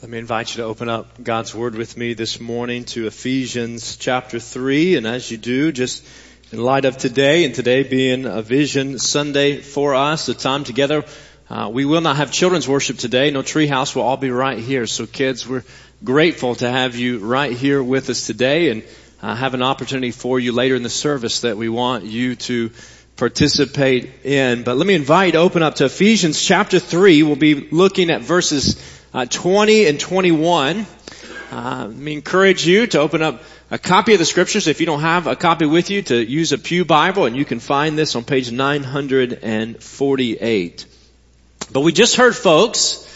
Let me invite you to open up God's Word with me this morning to Ephesians chapter 3. And as you do, just in light of today and today being a Vision Sunday for us, a time together, uh, we will not have children's worship today. No treehouse We'll all be right here. So kids, we're grateful to have you right here with us today and uh, have an opportunity for you later in the service that we want you to participate in. But let me invite, open up to Ephesians chapter 3. We'll be looking at verses uh, 20 and 21. Uh, me encourage you to open up a copy of the scriptures. If you don't have a copy with you, to use a Pew Bible, and you can find this on page 948. But we just heard folks,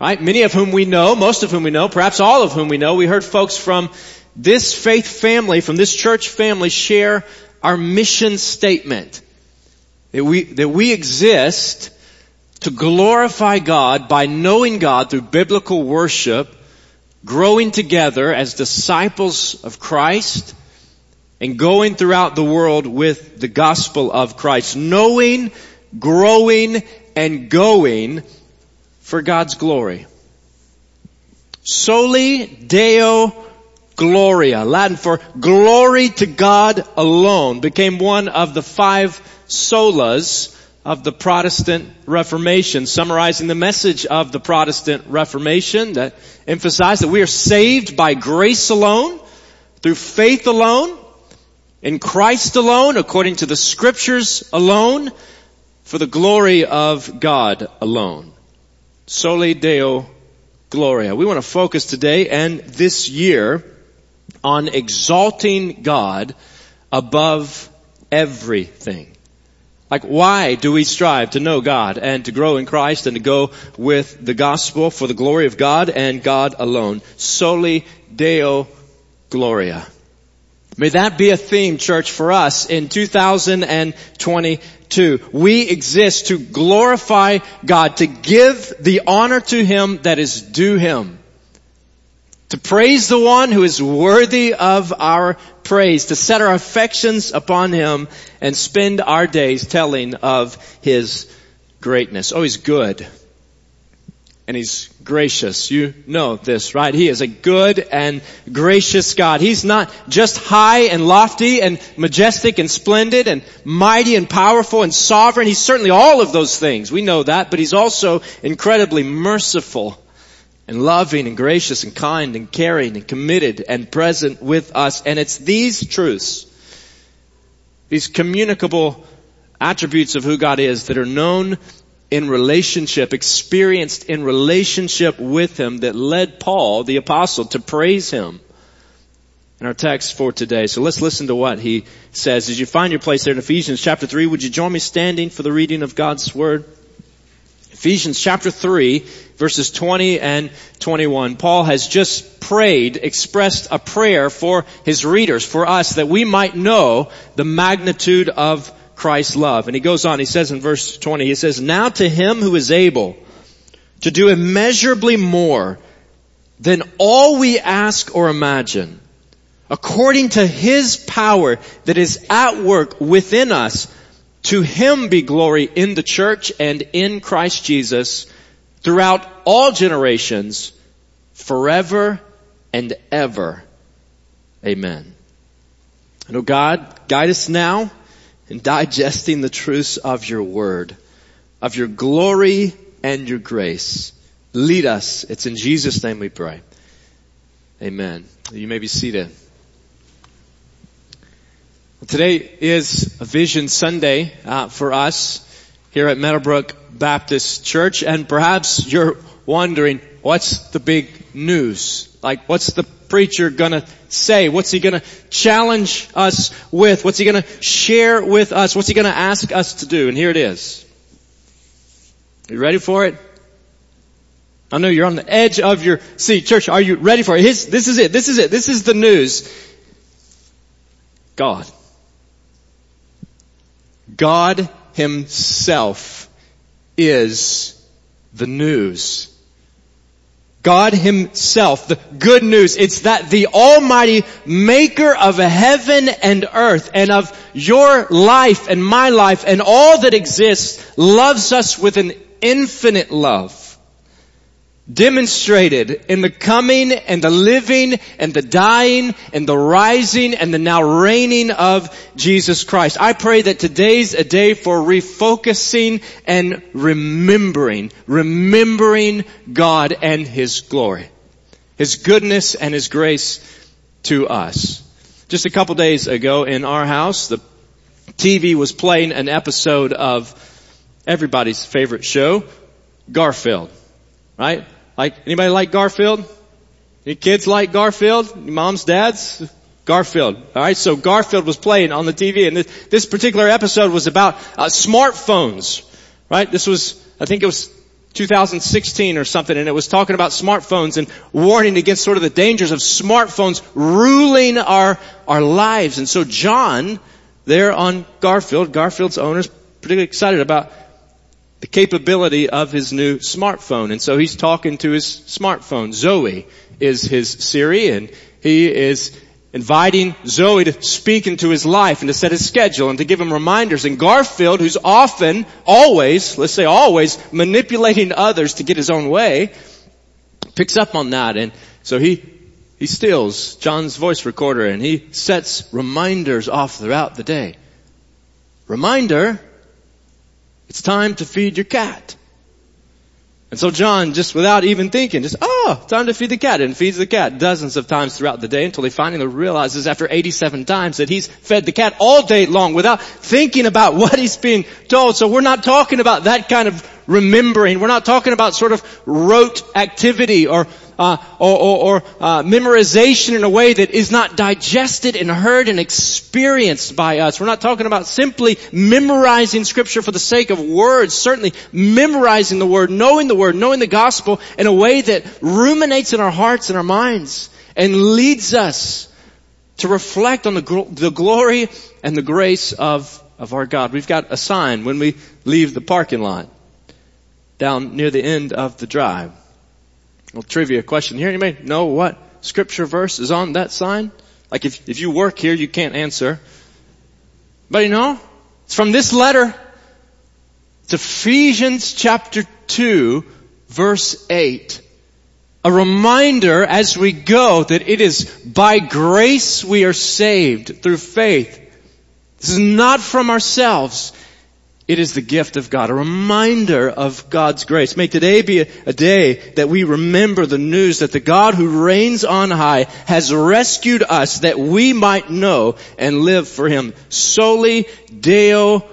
right? Many of whom we know, most of whom we know, perhaps all of whom we know. We heard folks from this faith family, from this church family, share our mission statement that we that we exist to glorify God by knowing God through biblical worship, growing together as disciples of Christ, and going throughout the world with the gospel of Christ, knowing, growing, and going for God's glory. Soli Deo Gloria, Latin for glory to God alone, became one of the five solas of the Protestant Reformation, summarizing the message of the Protestant Reformation that emphasized that we are saved by grace alone, through faith alone, in Christ alone, according to the scriptures alone, for the glory of God alone. Soli Deo Gloria. We want to focus today and this year on exalting God above everything. Like why do we strive to know God and to grow in Christ and to go with the gospel for the glory of God and God alone? Soli Deo Gloria. May that be a theme, church, for us in 2022. We exist to glorify God, to give the honor to Him that is due Him to praise the one who is worthy of our praise, to set our affections upon him and spend our days telling of his greatness. Oh, he's good. And he's gracious. You know this, right? He is a good and gracious God. He's not just high and lofty and majestic and splendid and mighty and powerful and sovereign. He's certainly all of those things. We know that, but he's also incredibly merciful and loving and gracious and kind and caring and committed and present with us. And it's these truths, these communicable attributes of who God is that are known in relationship, experienced in relationship with Him that led Paul, the apostle, to praise Him in our text for today. So let's listen to what he says. As you find your place there in Ephesians chapter 3, would you join me standing for the reading of God's Word? Ephesians chapter 3, verses 20 and 21. Paul has just prayed, expressed a prayer for his readers, for us, that we might know the magnitude of Christ's love. And he goes on, he says in verse 20, he says, Now to him who is able to do immeasurably more than all we ask or imagine, according to his power that is at work within us, to him be glory in the church and in Christ Jesus throughout all generations, forever and ever. Amen. And oh God, guide us now in digesting the truths of your word, of your glory and your grace. Lead us. It's in Jesus' name we pray. Amen. You may be seated. Today is a Vision Sunday uh, for us here at Meadowbrook Baptist Church, and perhaps you're wondering, what's the big news? Like, what's the preacher gonna say? What's he gonna challenge us with? What's he gonna share with us? What's he gonna ask us to do? And here it is. You ready for it? I know you're on the edge of your seat. Church, are you ready for it? His, this is it. This is it. This is the news. God. God himself is the news. God himself, the good news, it's that the almighty maker of heaven and earth and of your life and my life and all that exists loves us with an infinite love. Demonstrated in the coming and the living and the dying and the rising and the now reigning of Jesus Christ. I pray that today's a day for refocusing and remembering, remembering God and His glory, His goodness and His grace to us. Just a couple days ago in our house, the TV was playing an episode of everybody's favorite show, Garfield. Right? Like, anybody like Garfield? Any kids like Garfield? Moms, dads? Garfield. Alright, so Garfield was playing on the TV and this, this particular episode was about uh, smartphones. Right? This was, I think it was 2016 or something and it was talking about smartphones and warning against sort of the dangers of smartphones ruling our, our lives. And so John, there on Garfield, Garfield's owner's particularly excited about the capability of his new smartphone. And so he's talking to his smartphone. Zoe is his Siri and he is inviting Zoe to speak into his life and to set his schedule and to give him reminders. And Garfield, who's often, always, let's say always, manipulating others to get his own way, picks up on that. And so he, he steals John's voice recorder and he sets reminders off throughout the day. Reminder, it's time to feed your cat. And so John, just without even thinking, just, oh, time to feed the cat, and feeds the cat dozens of times throughout the day until he finally realizes after 87 times that he's fed the cat all day long without thinking about what he's being told. So we're not talking about that kind of remembering. We're not talking about sort of rote activity or uh, or, or, or uh, memorization in a way that is not digested and heard and experienced by us. We're not talking about simply memorizing scripture for the sake of words. Certainly memorizing the word, knowing the word, knowing the gospel in a way that ruminates in our hearts and our minds and leads us to reflect on the, the glory and the grace of, of our God. We've got a sign when we leave the parking lot down near the end of the drive. Well, trivia question here. Anybody know what scripture verse is on that sign? Like if, if you work here, you can't answer. But you know, it's from this letter. It's Ephesians chapter 2 verse 8. A reminder as we go that it is by grace we are saved through faith. This is not from ourselves. It is the gift of God, a reminder of God's grace. May today be a, day that we remember the news that the God who reigns on high has rescued us that we might know and live for Him. Soli Deo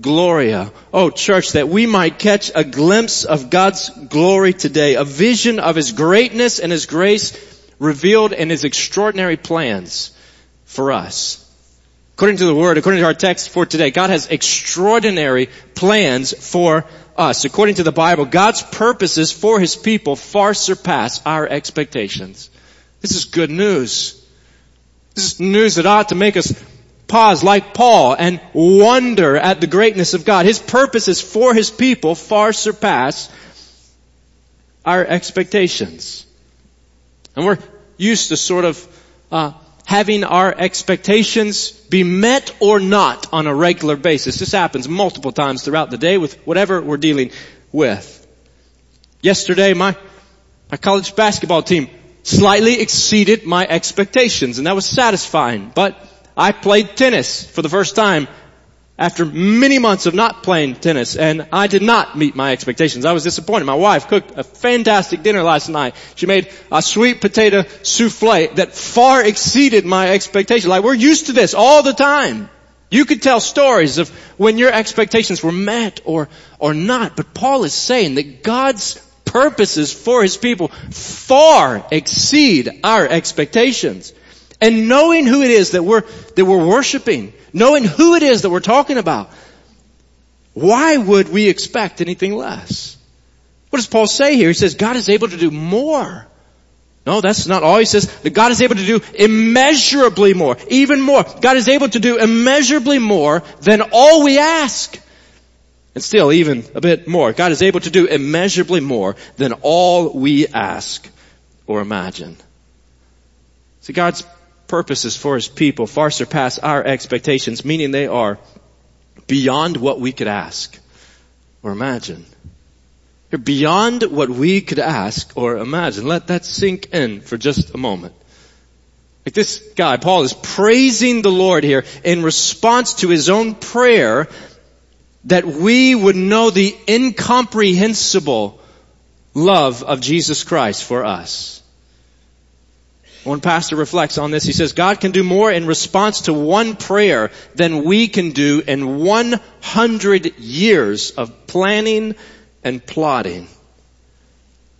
Gloria. Oh church, that we might catch a glimpse of God's glory today, a vision of His greatness and His grace revealed in His extraordinary plans for us. According to the word, according to our text for today, God has extraordinary plans for us. According to the Bible, God's purposes for His people far surpass our expectations. This is good news. This is news that ought to make us pause like Paul and wonder at the greatness of God. His purposes for His people far surpass our expectations. And we're used to sort of uh, having our expectations be met or not on a regular basis. This happens multiple times throughout the day with whatever we're dealing with. Yesterday, my, my college basketball team slightly exceeded my expectations and that was satisfying, but I played tennis for the first time after many months of not playing tennis and I did not meet my expectations. I was disappointed. My wife cooked a fantastic dinner last night. She made a sweet potato souffle that far exceeded my expectations. Like we're used to this all the time. You could tell stories of when your expectations were met or, or not, but Paul is saying that God's purposes for His people far exceed our expectations. And knowing who it is that we're, that we're worshiping, knowing who it is that we're talking about, why would we expect anything less? What does Paul say here? He says God is able to do more. No, that's not all. He says that God is able to do immeasurably more, even more. God is able to do immeasurably more than all we ask. And still even a bit more. God is able to do immeasurably more than all we ask or imagine. See, God's purposes for His people far surpass our expectations, meaning they are beyond what we could ask or imagine. They're beyond what we could ask or imagine. Let that sink in for just a moment. Like this guy, Paul, is praising the Lord here in response to his own prayer that we would know the incomprehensible love of Jesus Christ for us. One pastor reflects on this. He says, God can do more in response to one prayer than we can do in 100 years of planning and plotting.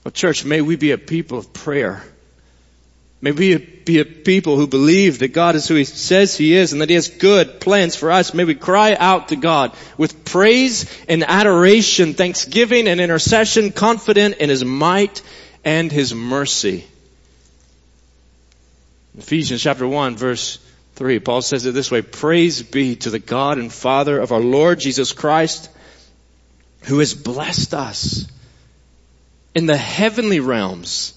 Well, church, may we be a people of prayer. May we be a people who believe that God is who He says He is and that He has good plans for us. May we cry out to God with praise and adoration, thanksgiving and intercession, confident in His might and His mercy. Ephesians chapter 1 verse 3, Paul says it this way, Praise be to the God and Father of our Lord Jesus Christ, who has blessed us in the heavenly realms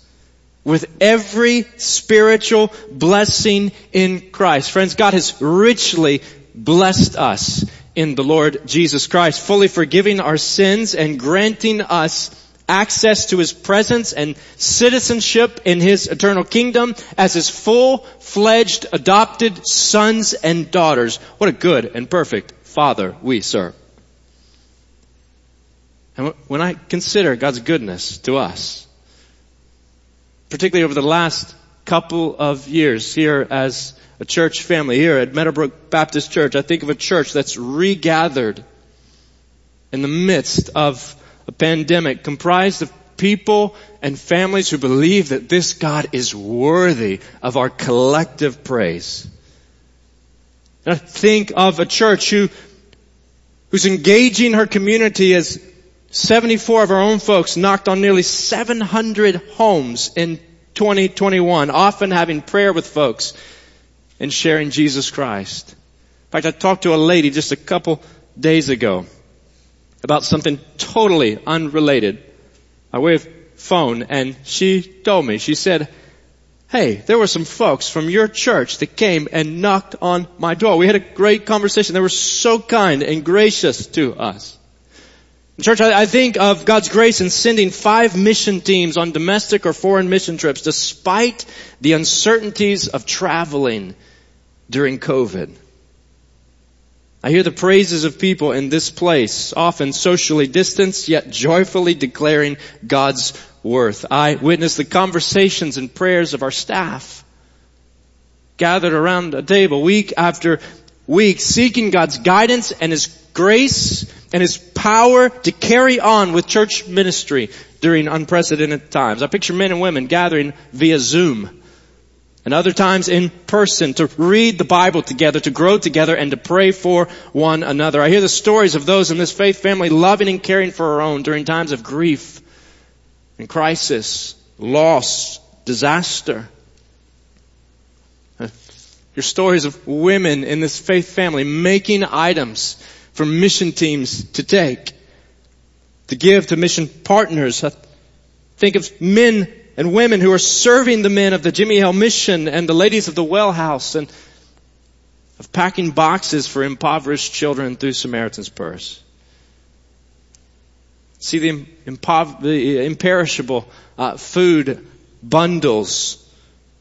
with every spiritual blessing in Christ. Friends, God has richly blessed us in the Lord Jesus Christ, fully forgiving our sins and granting us access to His presence and citizenship in His eternal kingdom as His full-fledged adopted sons and daughters. What a good and perfect Father we serve. And when I consider God's goodness to us, particularly over the last couple of years here as a church family here at Meadowbrook Baptist Church, I think of a church that's regathered in the midst of a pandemic comprised of people and families who believe that this God is worthy of our collective praise. I think of a church who, who's engaging her community as 74 of our own folks knocked on nearly 700 homes in 2021, often having prayer with folks and sharing Jesus Christ. In fact, I talked to a lady just a couple days ago about something totally unrelated way of phone and she told me, she said, Hey, there were some folks from your church that came and knocked on my door. We had a great conversation. They were so kind and gracious to us. Church, I think of God's grace in sending five mission teams on domestic or foreign mission trips despite the uncertainties of traveling during COVID. I hear the praises of people in this place, often socially distanced, yet joyfully declaring God's worth. I witness the conversations and prayers of our staff gathered around a table week after week, seeking God's guidance and His grace and His power to carry on with church ministry during unprecedented times. I picture men and women gathering via Zoom and other times in person to read the Bible together, to grow together, and to pray for one another. I hear the stories of those in this faith family loving and caring for our own during times of grief and crisis, loss, disaster. Your stories of women in this faith family making items for mission teams to take, to give to mission partners. Think of men and women who are serving the men of the Jimmie Hale Mission and the ladies of the Well House and of packing boxes for impoverished children through Samaritan's Purse. See the, impov- the imperishable uh, food bundles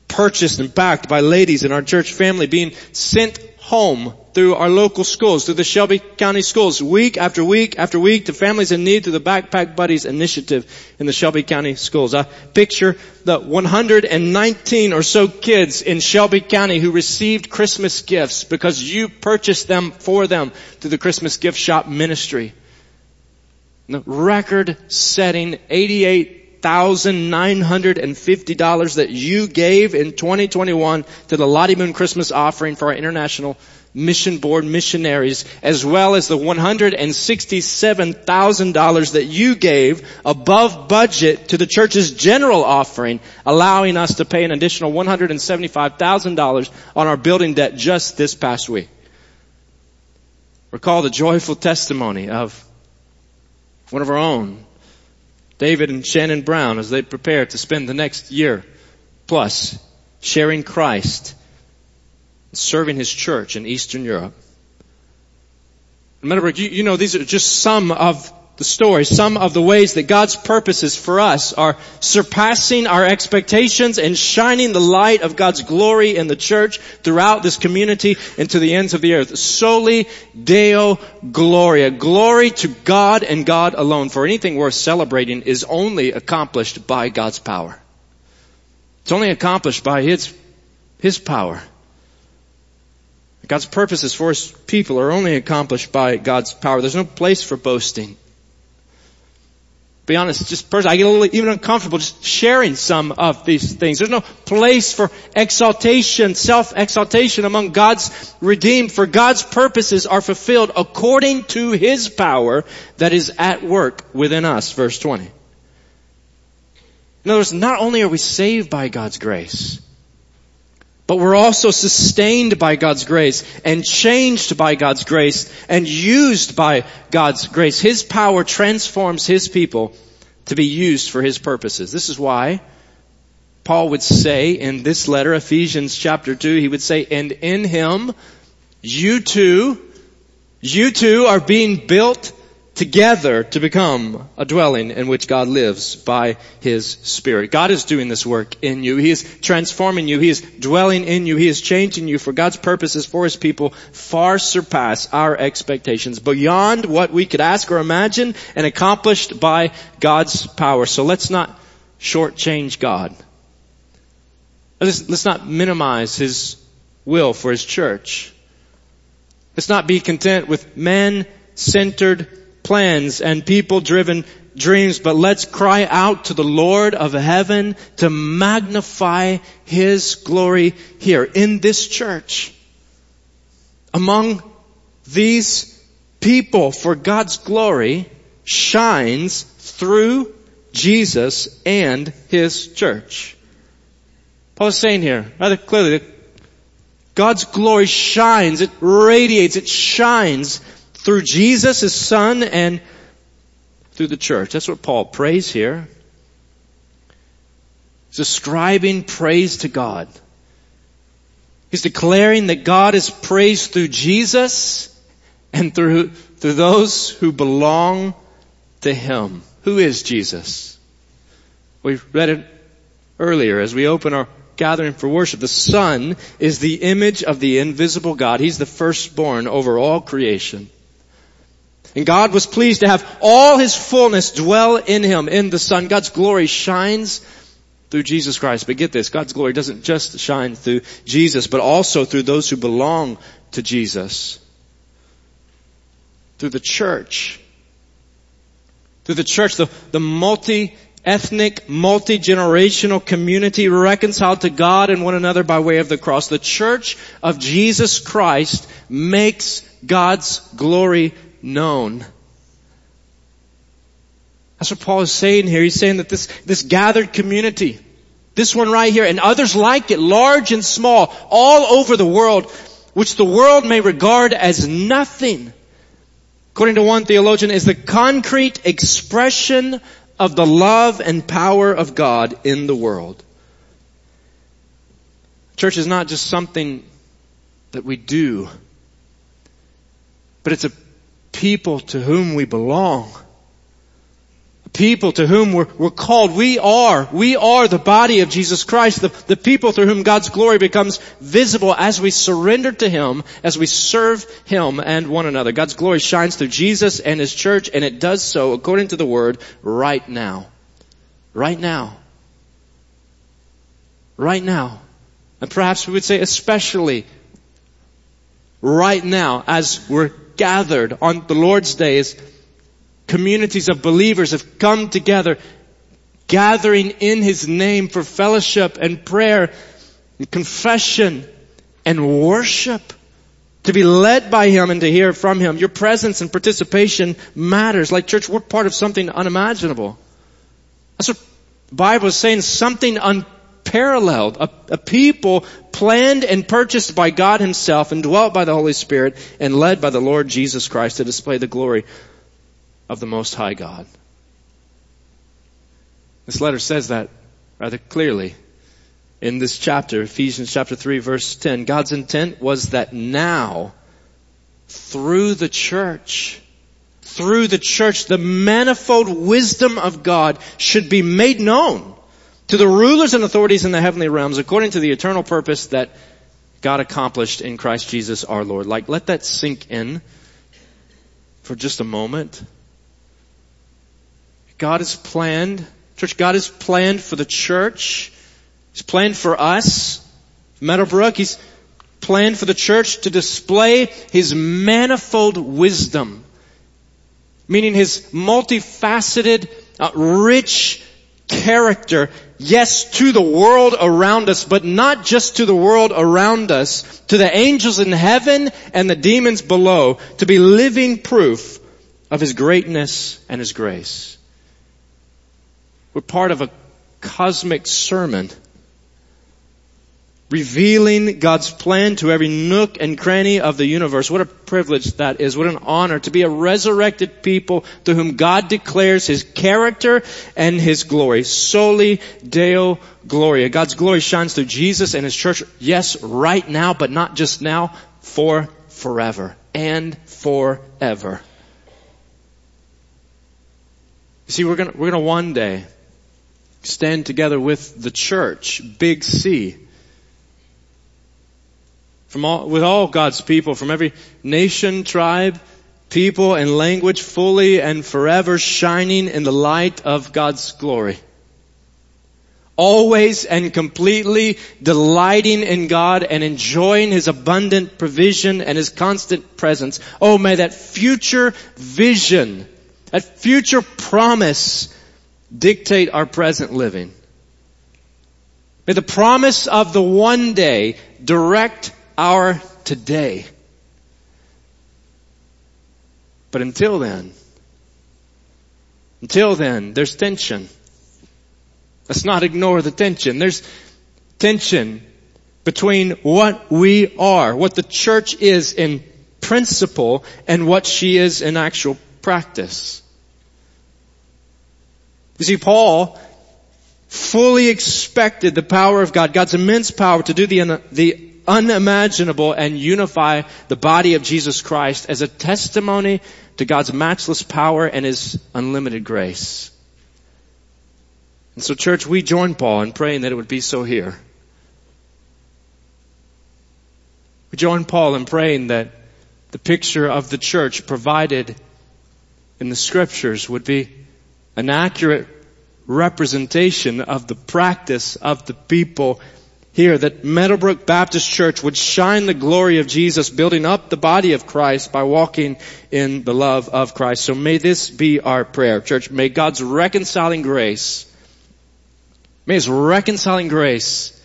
purchased and packed by ladies in our church family being sent home through our local schools, through the Shelby County schools, week after week after week to families in need through the Backpack Buddies initiative in the Shelby County schools. I picture the 119 or so kids in Shelby County who received Christmas gifts because you purchased them for them through the Christmas gift shop ministry. The record setting 88 $1,950 that you gave in 2021 to the Lottie Moon Christmas offering for our international mission board missionaries, as well as the $167,000 that you gave above budget to the church's general offering, allowing us to pay an additional $175,000 on our building debt just this past week. Recall the joyful testimony of one of our own David and Shannon Brown as they prepare to spend the next year plus sharing Christ, serving his church in Eastern Europe. Remember, you, you know, these are just some of the story, some of the ways that God's purposes for us are surpassing our expectations and shining the light of God's glory in the church throughout this community and to the ends of the earth. Soli Deo Gloria. Glory to God and God alone. For anything worth celebrating is only accomplished by God's power. It's only accomplished by His, His power. God's purposes for His people are only accomplished by God's power. There's no place for boasting be honest, just personally, I get a little even uncomfortable just sharing some of these things. There's no place for exaltation, self-exaltation among God's redeemed, for God's purposes are fulfilled according to His power that is at work within us, verse 20. In other words, not only are we saved by God's grace, but we're also sustained by God's grace and changed by God's grace and used by God's grace. His power transforms His people to be used for His purposes. This is why Paul would say in this letter, Ephesians chapter 2, he would say, and in Him, you too, you too are being built together to become a dwelling in which God lives by His Spirit. God is doing this work in you. He is transforming you. He is dwelling in you. He is changing you for God's purposes for His people far surpass our expectations beyond what we could ask or imagine and accomplished by God's power. So let's not shortchange God. Let's, let's not minimize His will for His church. Let's not be content with man-centered plans and people driven dreams, but let's cry out to the Lord of heaven to magnify His glory here in this church. Among these people for God's glory shines through Jesus and His church. Paul is saying here rather clearly that God's glory shines, it radiates, it shines through Jesus, his son, and through the church. That's what Paul prays here. He's ascribing praise to God. He's declaring that God is praised through Jesus and through, through those who belong to Him. Who is Jesus? We read it earlier as we open our gathering for worship. The Son is the image of the invisible God. He's the firstborn over all creation. And God was pleased to have all His fullness dwell in Him, in the Son. God's glory shines through Jesus Christ. But get this, God's glory doesn't just shine through Jesus, but also through those who belong to Jesus. Through the church. Through the church, the, the multi ethnic, multi-generational community reconciled to God and one another by way of the cross. The church of Jesus Christ makes God's glory known. That's what Paul is saying here. He's saying that this, this gathered community, this one right here, and others like it, large and small, all over the world, which the world may regard as nothing, according to one theologian, is the concrete expression of the love and power of God in the world. Church is not just something that we do, but it's a people to whom we belong. People to whom we're, we're called. We are, we are the body of Jesus Christ, the, the people through whom God's glory becomes visible as we surrender to Him, as we serve Him and one another. God's glory shines through Jesus and His church, and it does so, according to the Word, right now. Right now. Right now. And perhaps we would say especially right now as we're gathered on the Lord's days, communities of believers have come together, gathering in His name for fellowship and prayer and confession and worship. To be led by Him and to hear from Him. Your presence and participation matters. Like church, we're part of something unimaginable. That's what the Bible is saying, something un- unparalleled. A, a people planned and purchased by God himself and dwelt by the Holy Spirit and led by the Lord Jesus Christ to display the glory of the Most High God. This letter says that rather clearly in this chapter, Ephesians chapter 3 verse 10. God's intent was that now, through the church, through the church, the manifold wisdom of God should be made known to the rulers and authorities in the heavenly realms according to the eternal purpose that God accomplished in Christ Jesus our Lord. Like, let that sink in for just a moment. God has planned, church, God has planned for the church. He's planned for us, Meadowbrook. He's planned for the church to display His manifold wisdom. Meaning His multifaceted, uh, rich character yes, to the world around us, but not just to the world around us, to the angels in heaven and the demons below, to be living proof of His greatness and His grace. We're part of a cosmic sermon revealing God's plan to every nook and cranny of the universe. What a privilege that is. What an honor to be a resurrected people to whom God declares His character and His glory. Soli Deo Gloria. God's glory shines through Jesus and His church. Yes, right now, but not just now, for forever and forever. You see, we're gonna, we're gonna one day stand together with the church, big C, from all, with all God's people, from every nation, tribe, people, and language, fully and forever shining in the light of God's glory. Always and completely delighting in God and enjoying His abundant provision and His constant presence. Oh, may that future vision, that future promise dictate our present living. May the promise of the one day direct our today. But until then, until then, there's tension. Let's not ignore the tension. There's tension between what we are, what the church is in principle, and what she is in actual practice. You see, Paul fully expected the power of God, God's immense power to do the, the unimaginable and unify the body of Jesus Christ as a testimony to God's matchless power and His unlimited grace. And so church, we join Paul in praying that it would be so here. We join Paul in praying that the picture of the church provided in the scriptures would be an accurate representation of the practice of the people here that Meadowbrook Baptist Church would shine the glory of Jesus, building up the body of Christ by walking in the love of Christ. So may this be our prayer, church. May God's reconciling grace, may His reconciling grace,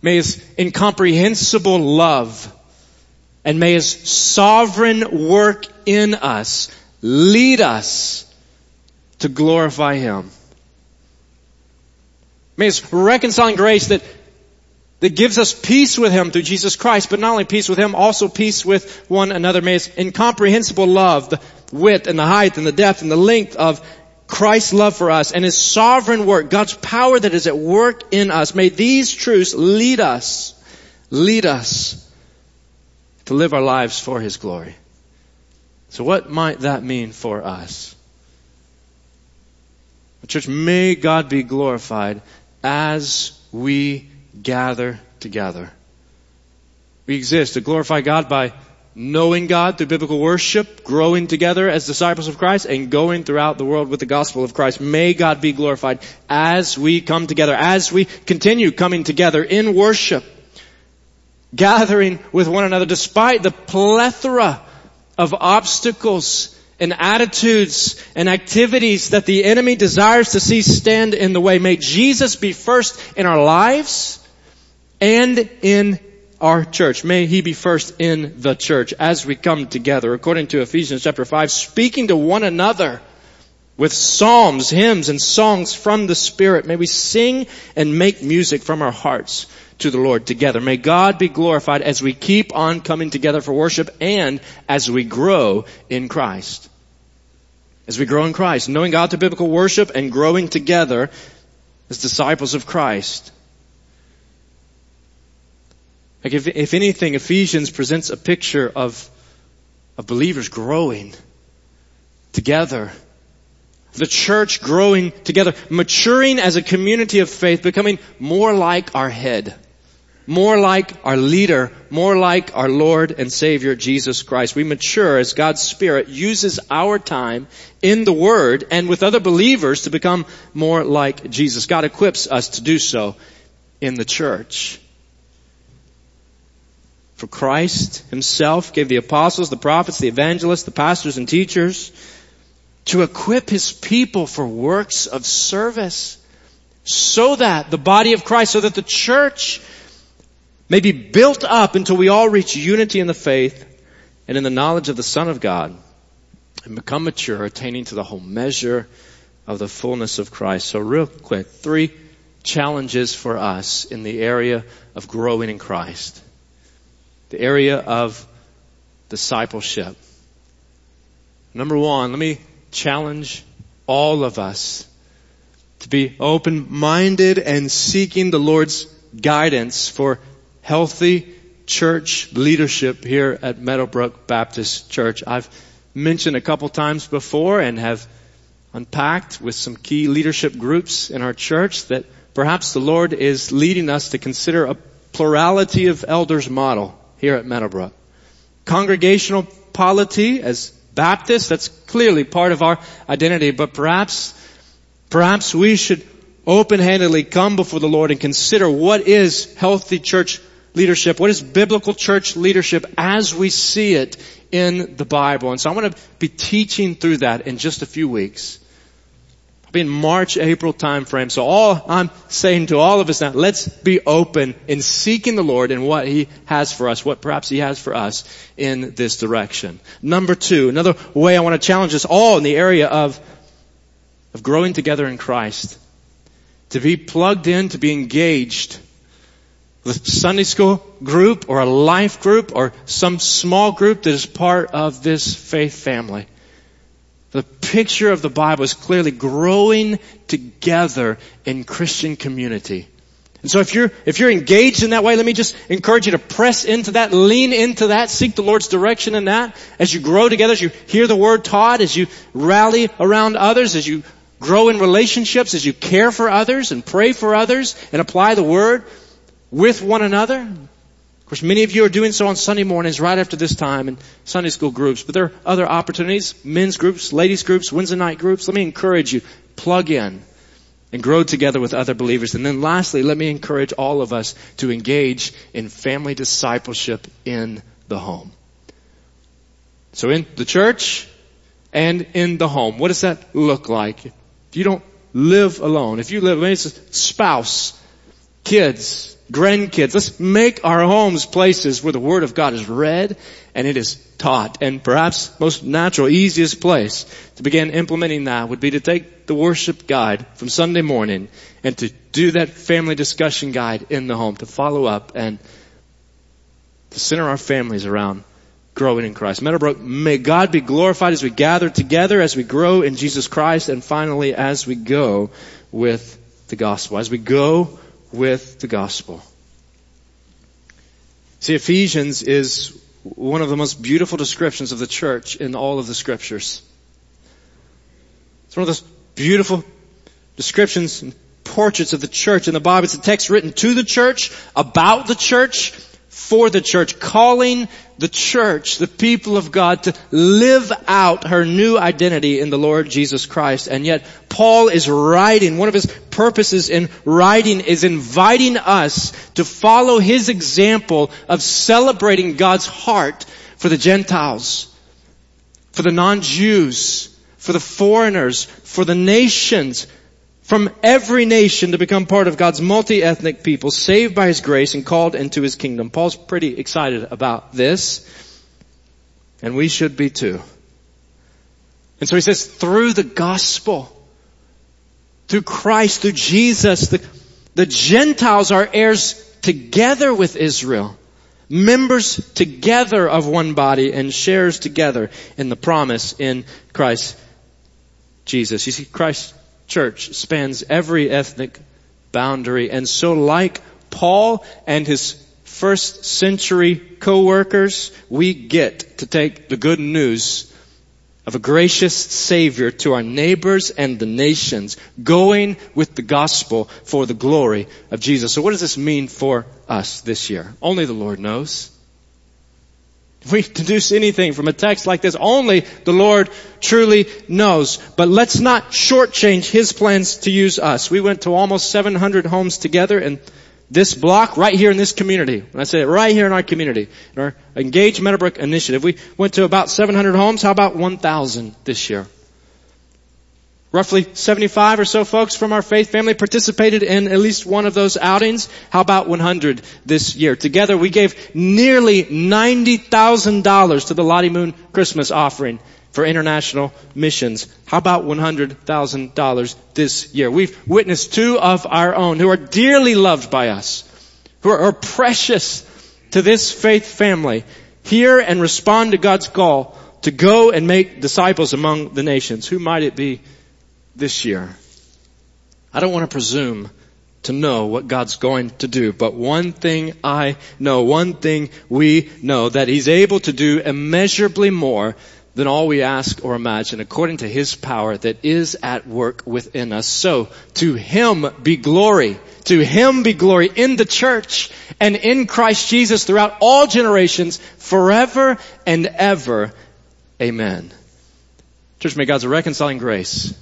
may His incomprehensible love, and may His sovereign work in us lead us to glorify Him. May His reconciling grace that that gives us peace with Him through Jesus Christ, but not only peace with Him, also peace with one another. May His incomprehensible love, the width and the height and the depth and the length of Christ's love for us and His sovereign work, God's power that is at work in us, may these truths lead us, lead us to live our lives for His glory. So what might that mean for us? Church, may God be glorified as we gather together. We exist to glorify God by knowing God through biblical worship, growing together as disciples of Christ, and going throughout the world with the gospel of Christ. May God be glorified as we come together, as we continue coming together in worship, gathering with one another despite the plethora of obstacles and attitudes and activities that the enemy desires to see stand in the way. May Jesus be first in our lives and in our church. May he be first in the church as we come together, according to Ephesians chapter 5, speaking to one another with psalms, hymns, and songs from the Spirit. May we sing and make music from our hearts to the Lord together. May God be glorified as we keep on coming together for worship and as we grow in Christ. As we grow in Christ, knowing God through biblical worship and growing together as disciples of Christ. Like if, if anything, Ephesians presents a picture of, of believers growing, together. The church growing together, maturing as a community of faith, becoming more like our head, more like our leader, more like our Lord and Savior Jesus Christ. We mature as God's Spirit uses our time in the Word and with other believers to become more like Jesus. God equips us to do so in the church. For Christ himself gave the apostles, the prophets, the evangelists, the pastors and teachers to equip his people for works of service so that the body of Christ, so that the church may be built up until we all reach unity in the faith and in the knowledge of the Son of God and become mature, attaining to the whole measure of the fullness of Christ. So real quick, three challenges for us in the area of growing in Christ the area of discipleship. Number one, let me challenge all of us to be open-minded and seeking the Lord's guidance for healthy church leadership here at Meadowbrook Baptist Church. I've mentioned a couple times before and have unpacked with some key leadership groups in our church that perhaps the Lord is leading us to consider a plurality of elders model here at Meadowbrook. Congregational polity as Baptists, that's clearly part of our identity, but perhaps, perhaps we should open-handedly come before the Lord and consider what is healthy church leadership, what is biblical church leadership as we see it in the Bible. And so I want to be teaching through that in just a few weeks in March, April timeframe. So all I'm saying to all of us now, let's be open in seeking the Lord and what He has for us, what perhaps He has for us in this direction. Number two, another way I want to challenge us all in the area of, of growing together in Christ. To be plugged in, to be engaged with Sunday school group or a life group or some small group that is part of this faith family. The picture of the Bible is clearly growing together in Christian community. And so if you're, if you're engaged in that way, let me just encourage you to press into that, lean into that, seek the Lord's direction in that. As you grow together, as you hear the word taught, as you rally around others, as you grow in relationships, as you care for others and pray for others and apply the word with one another. Of course, many of you are doing so on Sunday mornings right after this time in Sunday school groups, but there are other opportunities, men's groups, ladies groups, Wednesday night groups. Let me encourage you, plug in and grow together with other believers. And then lastly, let me encourage all of us to engage in family discipleship in the home. So in the church and in the home, what does that look like? If you don't live alone, if you live, it's a spouse, kids, grandkids. Let's make our homes places where the Word of God is read and it is taught. And perhaps most natural, easiest place to begin implementing that would be to take the worship guide from Sunday morning and to do that family discussion guide in the home, to follow up and to center our families around growing in Christ. Meadowbrook, may God be glorified as we gather together, as we grow in Jesus Christ, and finally as we go with the gospel. As we go with the gospel. See, Ephesians is one of the most beautiful descriptions of the church in all of the scriptures. It's one of those beautiful descriptions and portraits of the church in the Bible. It's a text written to the church, about the church, for the church, calling the church, the people of God, to live out her new identity in the Lord Jesus Christ. And yet, Paul is writing, one of his purposes in writing is inviting us to follow his example of celebrating God's heart for the Gentiles, for the non-Jews, for the foreigners, for the nations, from every nation to become part of God's multi-ethnic people, saved by His grace and called into His kingdom. Paul's pretty excited about this, and we should be too. And so he says, through the gospel, through Christ, through Jesus, the, the Gentiles are heirs together with Israel, members together of one body and shares together in the promise in Christ Jesus. You see, Christ church spans every ethnic boundary. And so like Paul and his first century co-workers, we get to take the good news of a gracious Savior to our neighbors and the nations, going with the gospel for the glory of Jesus. So what does this mean for us this year? Only the Lord knows. We deduce anything from a text like this, only the Lord truly knows. But let's not shortchange His plans to use us. We went to almost 700 homes together in this block right here in this community. When I say it right here in our community, in our Engage Meadowbrook initiative, we went to about 700 homes. How about 1,000 this year? Roughly 75 or so folks from our faith family participated in at least one of those outings. How about 100 this year? Together we gave nearly $90,000 to the Lottie Moon Christmas offering for international missions. How about $100,000 this year? We've witnessed two of our own who are dearly loved by us, who are precious to this faith family, hear and respond to God's call to go and make disciples among the nations. Who might it be this year? I don't want to presume to know what God's going to do. But one thing I know, one thing we know, that He's able to do immeasurably more than all we ask or imagine according to his power that is at work within us. So to him be glory. To him be glory in the church and in Christ Jesus throughout all generations forever and ever. Amen. Church, may God's reconciling grace,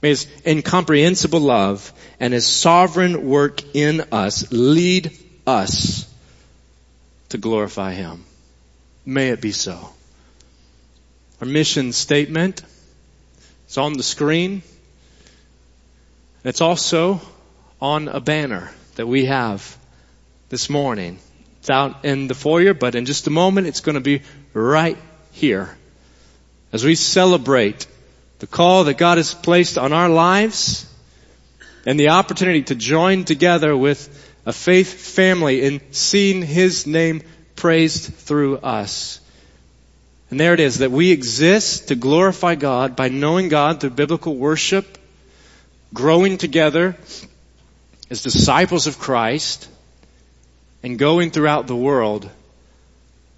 may his incomprehensible love and his sovereign work in us lead us to glorify him. May it be so. Our mission statement is on the screen. It's also on a banner that we have this morning. It's out in the foyer, but in just a moment it's going to be right here. As we celebrate the call that God has placed on our lives and the opportunity to join together with a faith family in seeing His name praised through us. And there it is, that we exist to glorify God by knowing God through biblical worship, growing together as disciples of Christ, and going throughout the world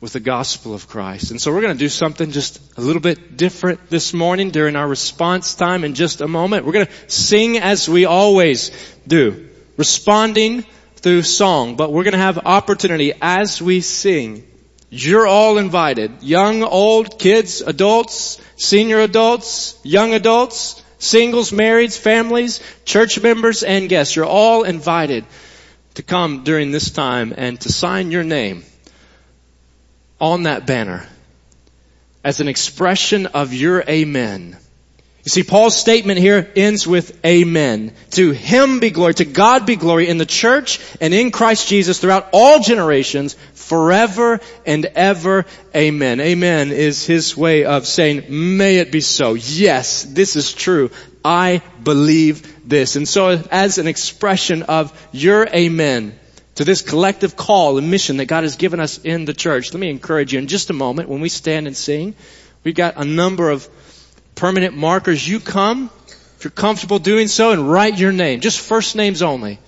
with the gospel of Christ. And so we're going to do something just a little bit different this morning during our response time in just a moment. We're going to sing as we always do, responding through song, but we're going to have opportunity as we sing you're all invited. Young, old, kids, adults, senior adults, young adults, singles, marrieds, families, church members, and guests. You're all invited to come during this time and to sign your name on that banner as an expression of your amen. You see, Paul's statement here ends with amen. To him be glory, to God be glory in the church and in Christ Jesus throughout all generations forever and ever. Amen. Amen is his way of saying, may it be so. Yes, this is true. I believe this. And so as an expression of your amen to this collective call and mission that God has given us in the church, let me encourage you in just a moment when we stand and sing, we've got a number of permanent markers. You come, if you're comfortable doing so, and write your name. Just first names only.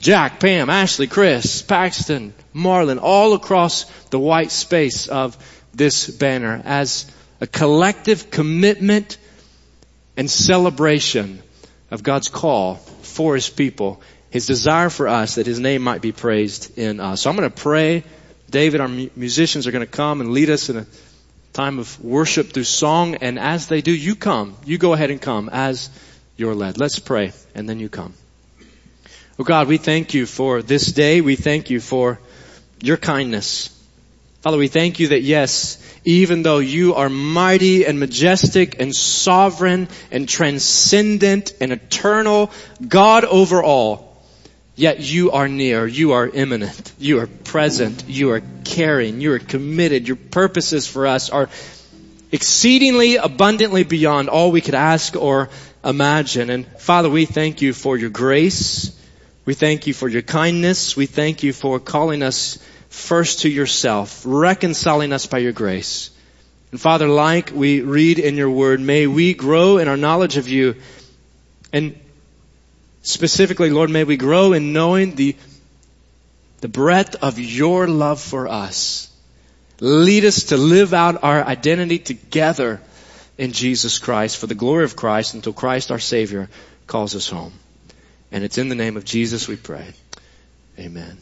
Jack, Pam, Ashley, Chris, Paxton, Marlin, all across the white space of this banner as a collective commitment and celebration of God's call for His people, His desire for us that His name might be praised in us. So I'm going to pray. David, our musicians are going to come and lead us in a time of worship through song, and as they do, you come. You go ahead and come as you're led. Let's pray, and then you come. Oh God, we thank you for this day. We thank you for your kindness. Father, we thank you that yes, even though you are mighty and majestic and sovereign and transcendent and eternal, God over all, Yet you are near, you are imminent, you are present, you are caring, you are committed. Your purposes for us are exceedingly abundantly beyond all we could ask or imagine. And Father, we thank you for your grace. We thank you for your kindness. We thank you for calling us first to yourself, reconciling us by your grace. And Father, like we read in your word, may we grow in our knowledge of you and Specifically, Lord, may we grow in knowing the, the breadth of your love for us. Lead us to live out our identity together in Jesus Christ for the glory of Christ until Christ our Savior calls us home. And it's in the name of Jesus we pray. Amen.